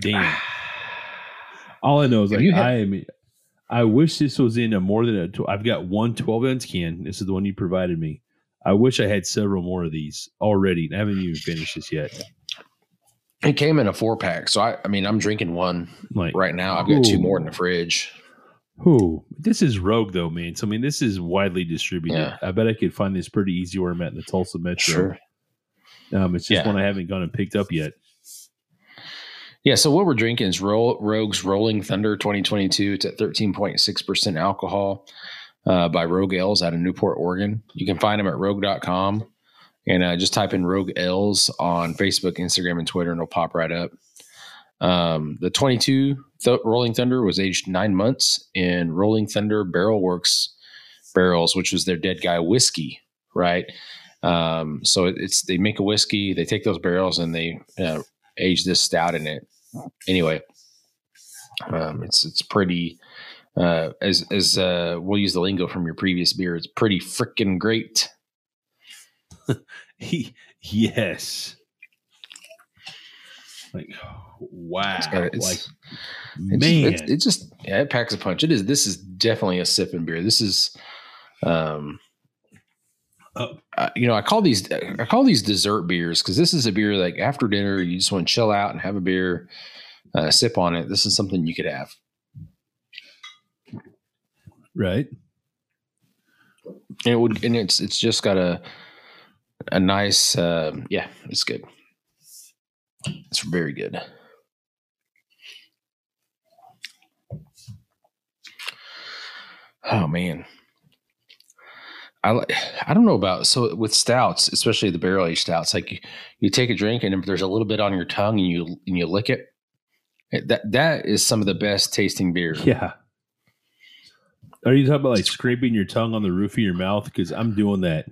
Damn. All I know is like had- I am. I wish this was in a more than a. tw- I've got one 12 ounce can. This is the one you provided me. I wish I had several more of these already. I haven't even finished this yet. it came in a four pack so i i mean i'm drinking one Like right now i've got two more in the fridge Who? This is Rogue though, man. So I mean, this is widely distributed. Yeah. I bet I could find this pretty easy where I'm at in the Tulsa Metro. Sure. Um, it's just Yeah. one I haven't gone and picked up yet. Yeah, so what we're drinking is Ro- Rogue's Rolling Thunder 2022. It's at 13.6% alcohol uh, by Rogue Ales out of Newport, Oregon. You can find them at rogue.com and uh, just type in Rogue Ales on Facebook, Instagram, and Twitter, and it'll pop right up. Um, the 22 Th- Rolling Thunder was aged nine months in Rolling Thunder Barrel Works barrels, which was their dead guy whiskey, right? Um, so it- it's they make a whiskey, they take those barrels and they uh, age this stout in it. Anyway, um, it's it's pretty. Uh, as as uh, we'll use the lingo from your previous beer, it's pretty freaking great. He, yes. Like wow. It's got- it's- like It's, man. it's, it just yeah, it packs a punch. It is. This is definitely a sipping beer. This is Um. Uh, you know, I call these I call these dessert beers because this is a beer like after dinner you just want to chill out and have a beer, uh, sip on it. This is something you could have. Right. And it would, and it's it's just got a a nice, uh, yeah, it's good. It's very good. Oh man, I like. I don't know about so with stouts, especially the barrel aged stouts. Like you, you take a drink and if there's a little bit on your tongue and you and you lick it, it- that that is some of the best tasting beer. Yeah. Are you talking about like scraping your tongue on the roof of your mouth? Because I'm doing that.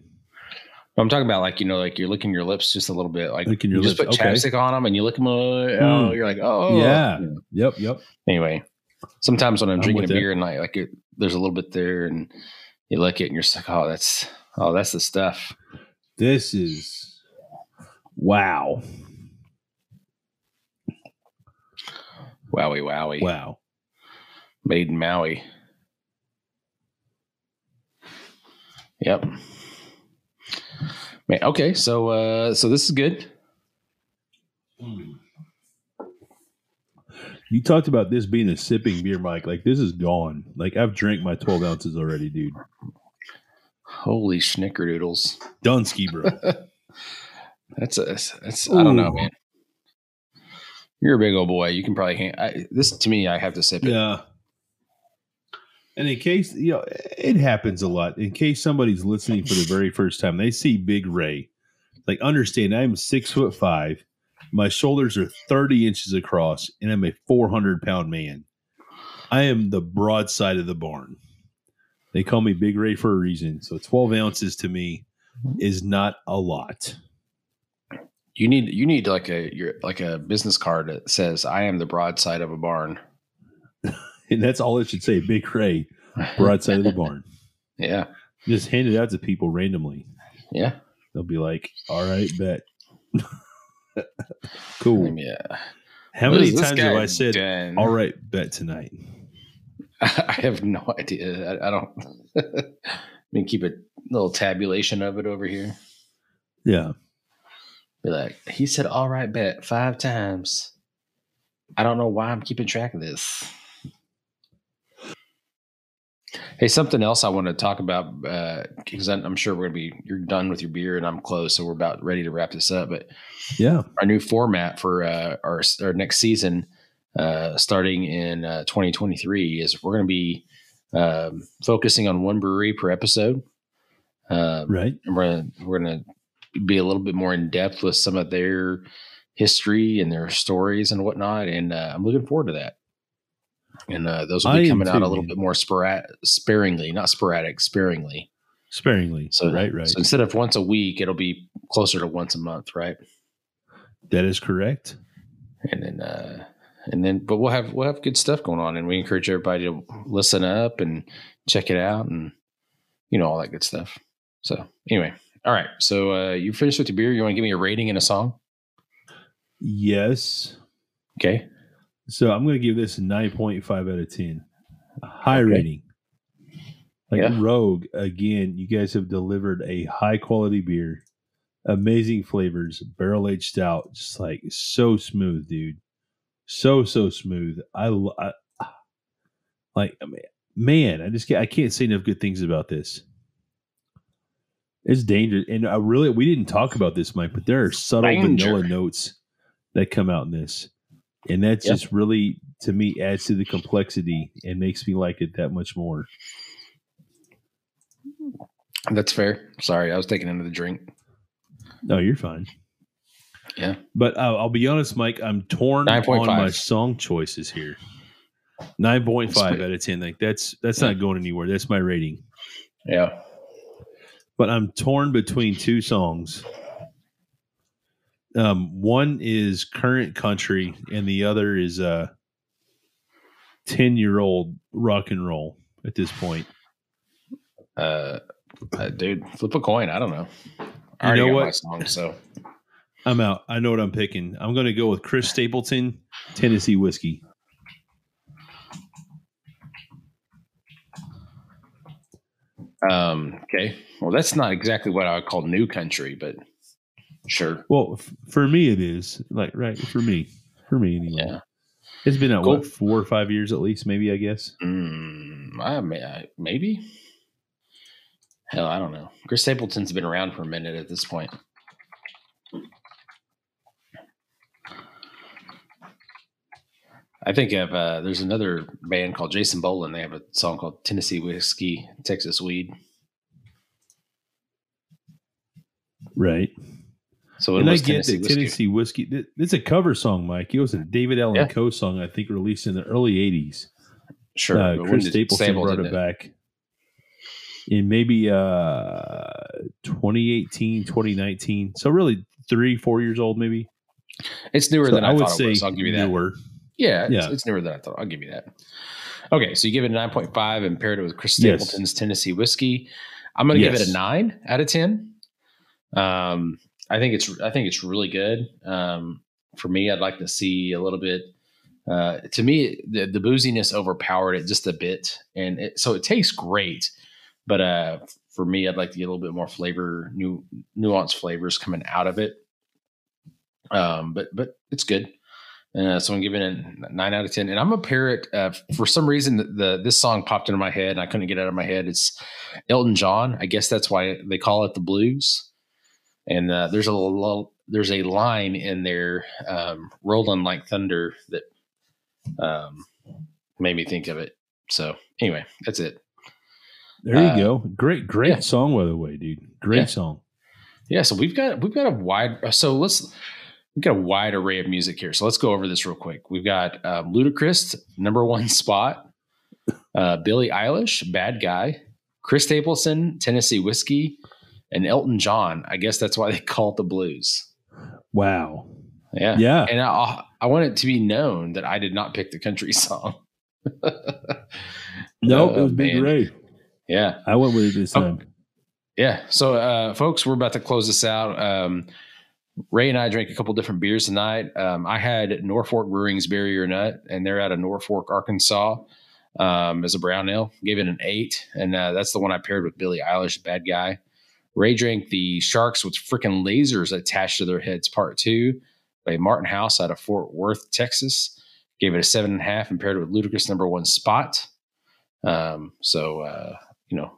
I'm talking about like you know, like you're licking your lips just a little bit, like Licking you your just put okay. chapstick on them and you lick them. Oh, Mm. you're like, oh, Yeah. Yep. Yep. Anyway, sometimes when I'm, I'm drinking a it. beer and like like it, there's a little bit there, and you look at it, and you're like, oh, that's oh, that's the stuff. This is wow. Wowie, wowie, Wow. made in Maui. Yep. Man, okay, so uh, so this is good. You talked about this being a sipping beer, Mike. Like this is gone. Like I've drank my 12 ounces already, dude. Holy snickerdoodles. Dunsky, bro. That's a that's I don't know, man. You're a big old boy. You can probably hand I, this to me. I have to sip it. yeah. And in case you know, it happens a lot. In case somebody's listening for the very first time, they see Big Ray. Like, understand, I'm six foot five. My shoulders are 30 inches across, and I'm a 400 pound man. I am the broadside of the barn. They call me Big Ray for a reason. So 12 ounces to me is not a lot. You need you need like a your like a business card that says I am the broadside of a barn. And that's all it should say Big Ray, broadside of the barn. yeah. Just hand it out to people randomly. Yeah. They'll be like, all right, bet. cool. Um, yeah. How What many times have I said, done? all right, bet tonight? I have no idea. I, I don't. I mean, keep a little tabulation of it over here. Yeah. Be like, he said, "All right, bet five times." I don't know why I'm keeping track of this. Hey, something else I want to talk about because I'm sure we're gonna be you're done with your beer and I'm close, so we're about ready to wrap this up. But Yeah. our new format for uh, our our next season, uh, starting in uh, 2023, is we're going to be um, focusing on one brewery per episode. Um, Right. and we're gonna, we're going to be a little bit more in depth with some of their history and their stories and whatnot. And uh, I'm looking forward to that. And uh, those will be am coming out a little man. bit more sporadic, sparingly, not sporadic, sparingly. Sparingly. So right, right. So instead of once a week, it'll be closer to once a month, right? that is correct. and then uh and then but we'll have we'll have good stuff going on and we encourage everybody to listen up and check it out and you know all that good stuff so anyway all right so uh you finished with your beer you want to give me a rating and a song Yes. okay So I'm going to give this a 9.5 out of 10. A high Okay. rating. Like Yeah. Rogue, again, you guys have delivered a high quality beer, amazing flavors, barrel aged stout, just like so smooth, dude. So, so smooth. I, I like, I mean, man, I just can't, I can't say enough good things about this. It's dangerous. And I really, we didn't talk about this, Mike, but there are subtle Danger. vanilla notes that come out in this. And that Yep. just really, to me, adds to the complexity and makes me like it that much more. that's fair sorry i was taking another drink No, you're fine. Yeah. But uh, I'll be honest, Mike, I'm torn 9.5. on my song choices here. 9.5 pretty- out of 10. Like that's that's Yeah. not going anywhere. That's my rating. yeah But I'm torn between two songs. Um one is current country and the other is uh 10-year-old rock and roll at this point. uh, uh dude flip a coin i don't know I You know got what? my song, so I'm out. I know what I'm picking. I'm going to go with Chris Stapleton, Tennessee Whiskey. Um, okay. Well, that's not exactly what I would call new country, but sure. Well, f- for me, it is like right for me, for me anyway. Yeah. It's been at Cool. what four or five years at least, maybe I guess. Mm, I, may, I, maybe. Hell, I don't know. Chris Stapleton's been around for a minute at this point. I think of uh, there's another band called Jason Boland. They have a song called Tennessee Whiskey, Texas Weed. Right. So it and I get Tennessee that Whiskey. Tennessee whiskey. It's a cover song, Mike. It was a David Allan Yeah. Coe song, I think, released in the early '80s. Sure, uh, Chris Stapleton Stapleton brought it back in maybe uh 2018 2019 so really three four years old maybe It's newer So than I, would thought it was. I'll give you that. newer Yeah, it's, Yeah. it's newer than I thought. I'll give you that. Okay, so you give it a 9.5 and paired it with Chris Yes. Stapleton's Tennessee Whiskey. I'm going to give it a 9 out of 10. Um, I think it's I think it's really good. Um, for me, I'd like to see a little bit uh, to me the, the booziness overpowered it just a bit and it, so it tastes great. But uh, for me, I'd like to get a little bit more flavor, new nuanced flavors coming out of it. Um, but but it's good. Uh, so I'm giving it a nine out of ten, and I'm a parrot. Uh, for some reason, the, the this song popped into my head, and I couldn't get it out of my head. It's Elton John. I guess that's why they call it the blues. And uh, there's a little, there's a line in there, um, "Rolling like thunder," that um, made me think of it. So anyway, that's it. there you Uh, go great great yeah. song by the way dude great Yeah. song Yeah, so we've got we've got a wide so let's we've got a wide array of music here. So let's go over this real quick. We've got um, Ludacris, number one spot, uh, Billie Eilish, Bad Guy, Chris Stapleton, Tennessee Whiskey, and Elton John. I guess that's why they call it the blues. wow Yeah, yeah and I, I want it to be known that I did not pick the country song. no Oh, it was big ray yeah, i went with it this Oh. Yeah. So, uh, folks, we're about to close this out. Um, Ray and I drank a couple different beers tonight. Um, I had Norfork Brewing's Berry or Nut, and they're out of Norfork, Arkansas, um, as a brown ale. Gave it an eight, and uh, that's the one I paired with Billie Eilish, Bad Guy. Ray drank the Sharks with freaking lasers attached to their heads, part two, by Martin House out of Fort Worth, Texas. Gave it a seven and a half and paired it with Ludacris number one spot. Um, so, uh, you know,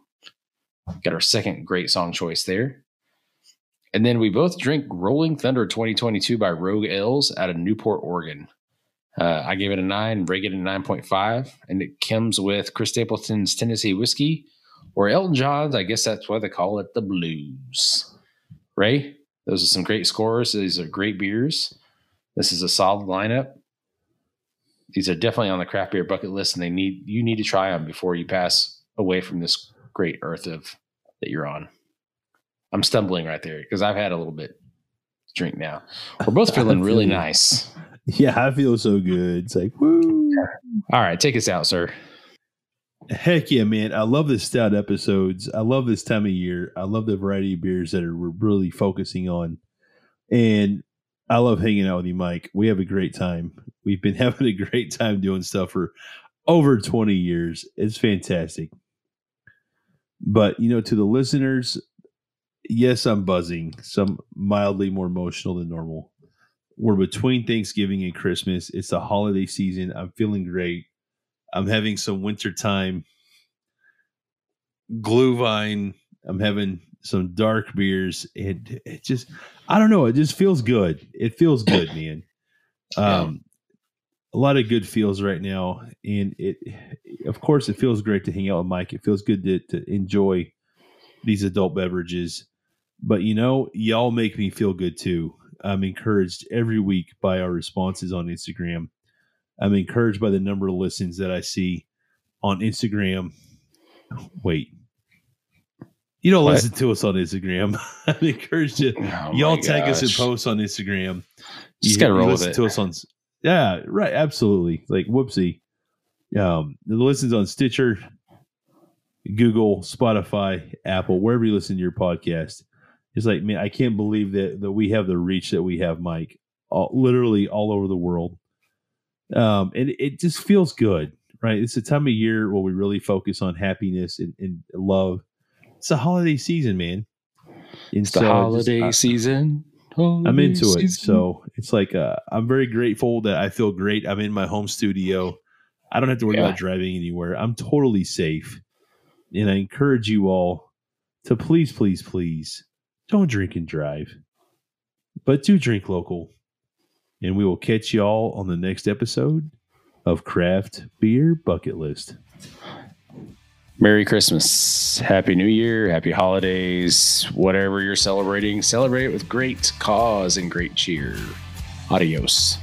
Got our second great song choice there. And then we both drink Rolling Thunder 2022 by Rogue Ales out of Newport, Oregon. Uh, I gave it a nine, Ray gave it a 9.5, and it comes with Chris Stapleton's Tennessee Whiskey or Elton John's. I guess that's why they call it the blues. Ray, those are some great scores. These are great beers. This is a solid lineup. These are definitely on the craft beer bucket list, and they need you need to try them before you pass away from this great earth of that you're on. I'm stumbling right there because I've had a little bit to drink now. We're both feeling feel really nice. yeah i feel so good it's like woo All right, take us out, sir. Heck yeah, man. I love the stout episodes. I love this time of year. I love the variety of beers that are we're really focusing on. And I love hanging out with you, Mike. We have a great time. We've been having a great time doing stuff for over 20 years. It's fantastic. But, you know, to the listeners, yes, I'm buzzing. Some mildly more emotional than normal. We're between Thanksgiving and Christmas. It's the holiday season. I'm feeling great. I'm having some wintertime glühwein. I'm having some dark beers. It it just I don't know. It just feels good. It feels good, man. Um, a lot of good feels right now, and it of course it feels great to hang out with Mike. It feels good to to enjoy these adult beverages. But you know, y'all make me feel good too. I'm encouraged every week by our responses on Instagram. I'm encouraged by the number of listens that I see on Instagram. Wait. You don't What? listen to us on Instagram. I'm encouraged to Oh y'all tag us in gosh. posts on Instagram. Just You- gotta you roll with listen it. to us on Yeah, right, absolutely. Like whoopsie. Um the listens on Stitcher, Google, Spotify, Apple, wherever you listen to your podcast. It's like, man, I can't believe that that we have the reach that we have, Mike. All, literally all over the world. Um, and it just feels good, right? It's a time of year where we really focus on happiness and, and love. it's the holiday season, man. And It's the so just- holiday I- season. I'm Holiday into it. So it's like uh, I'm very grateful that I feel great. I'm in my home studio. I don't have to worry Yeah. about driving anywhere. I'm totally safe. And I encourage you all to please, please, please don't drink and drive, but do drink local. And we will catch y'all on the next episode of Craft Beer Bucket List. Merry Christmas. Happy New Year. Happy holidays. Whatever you're celebrating, celebrate it with great cause and great cheer. Adios.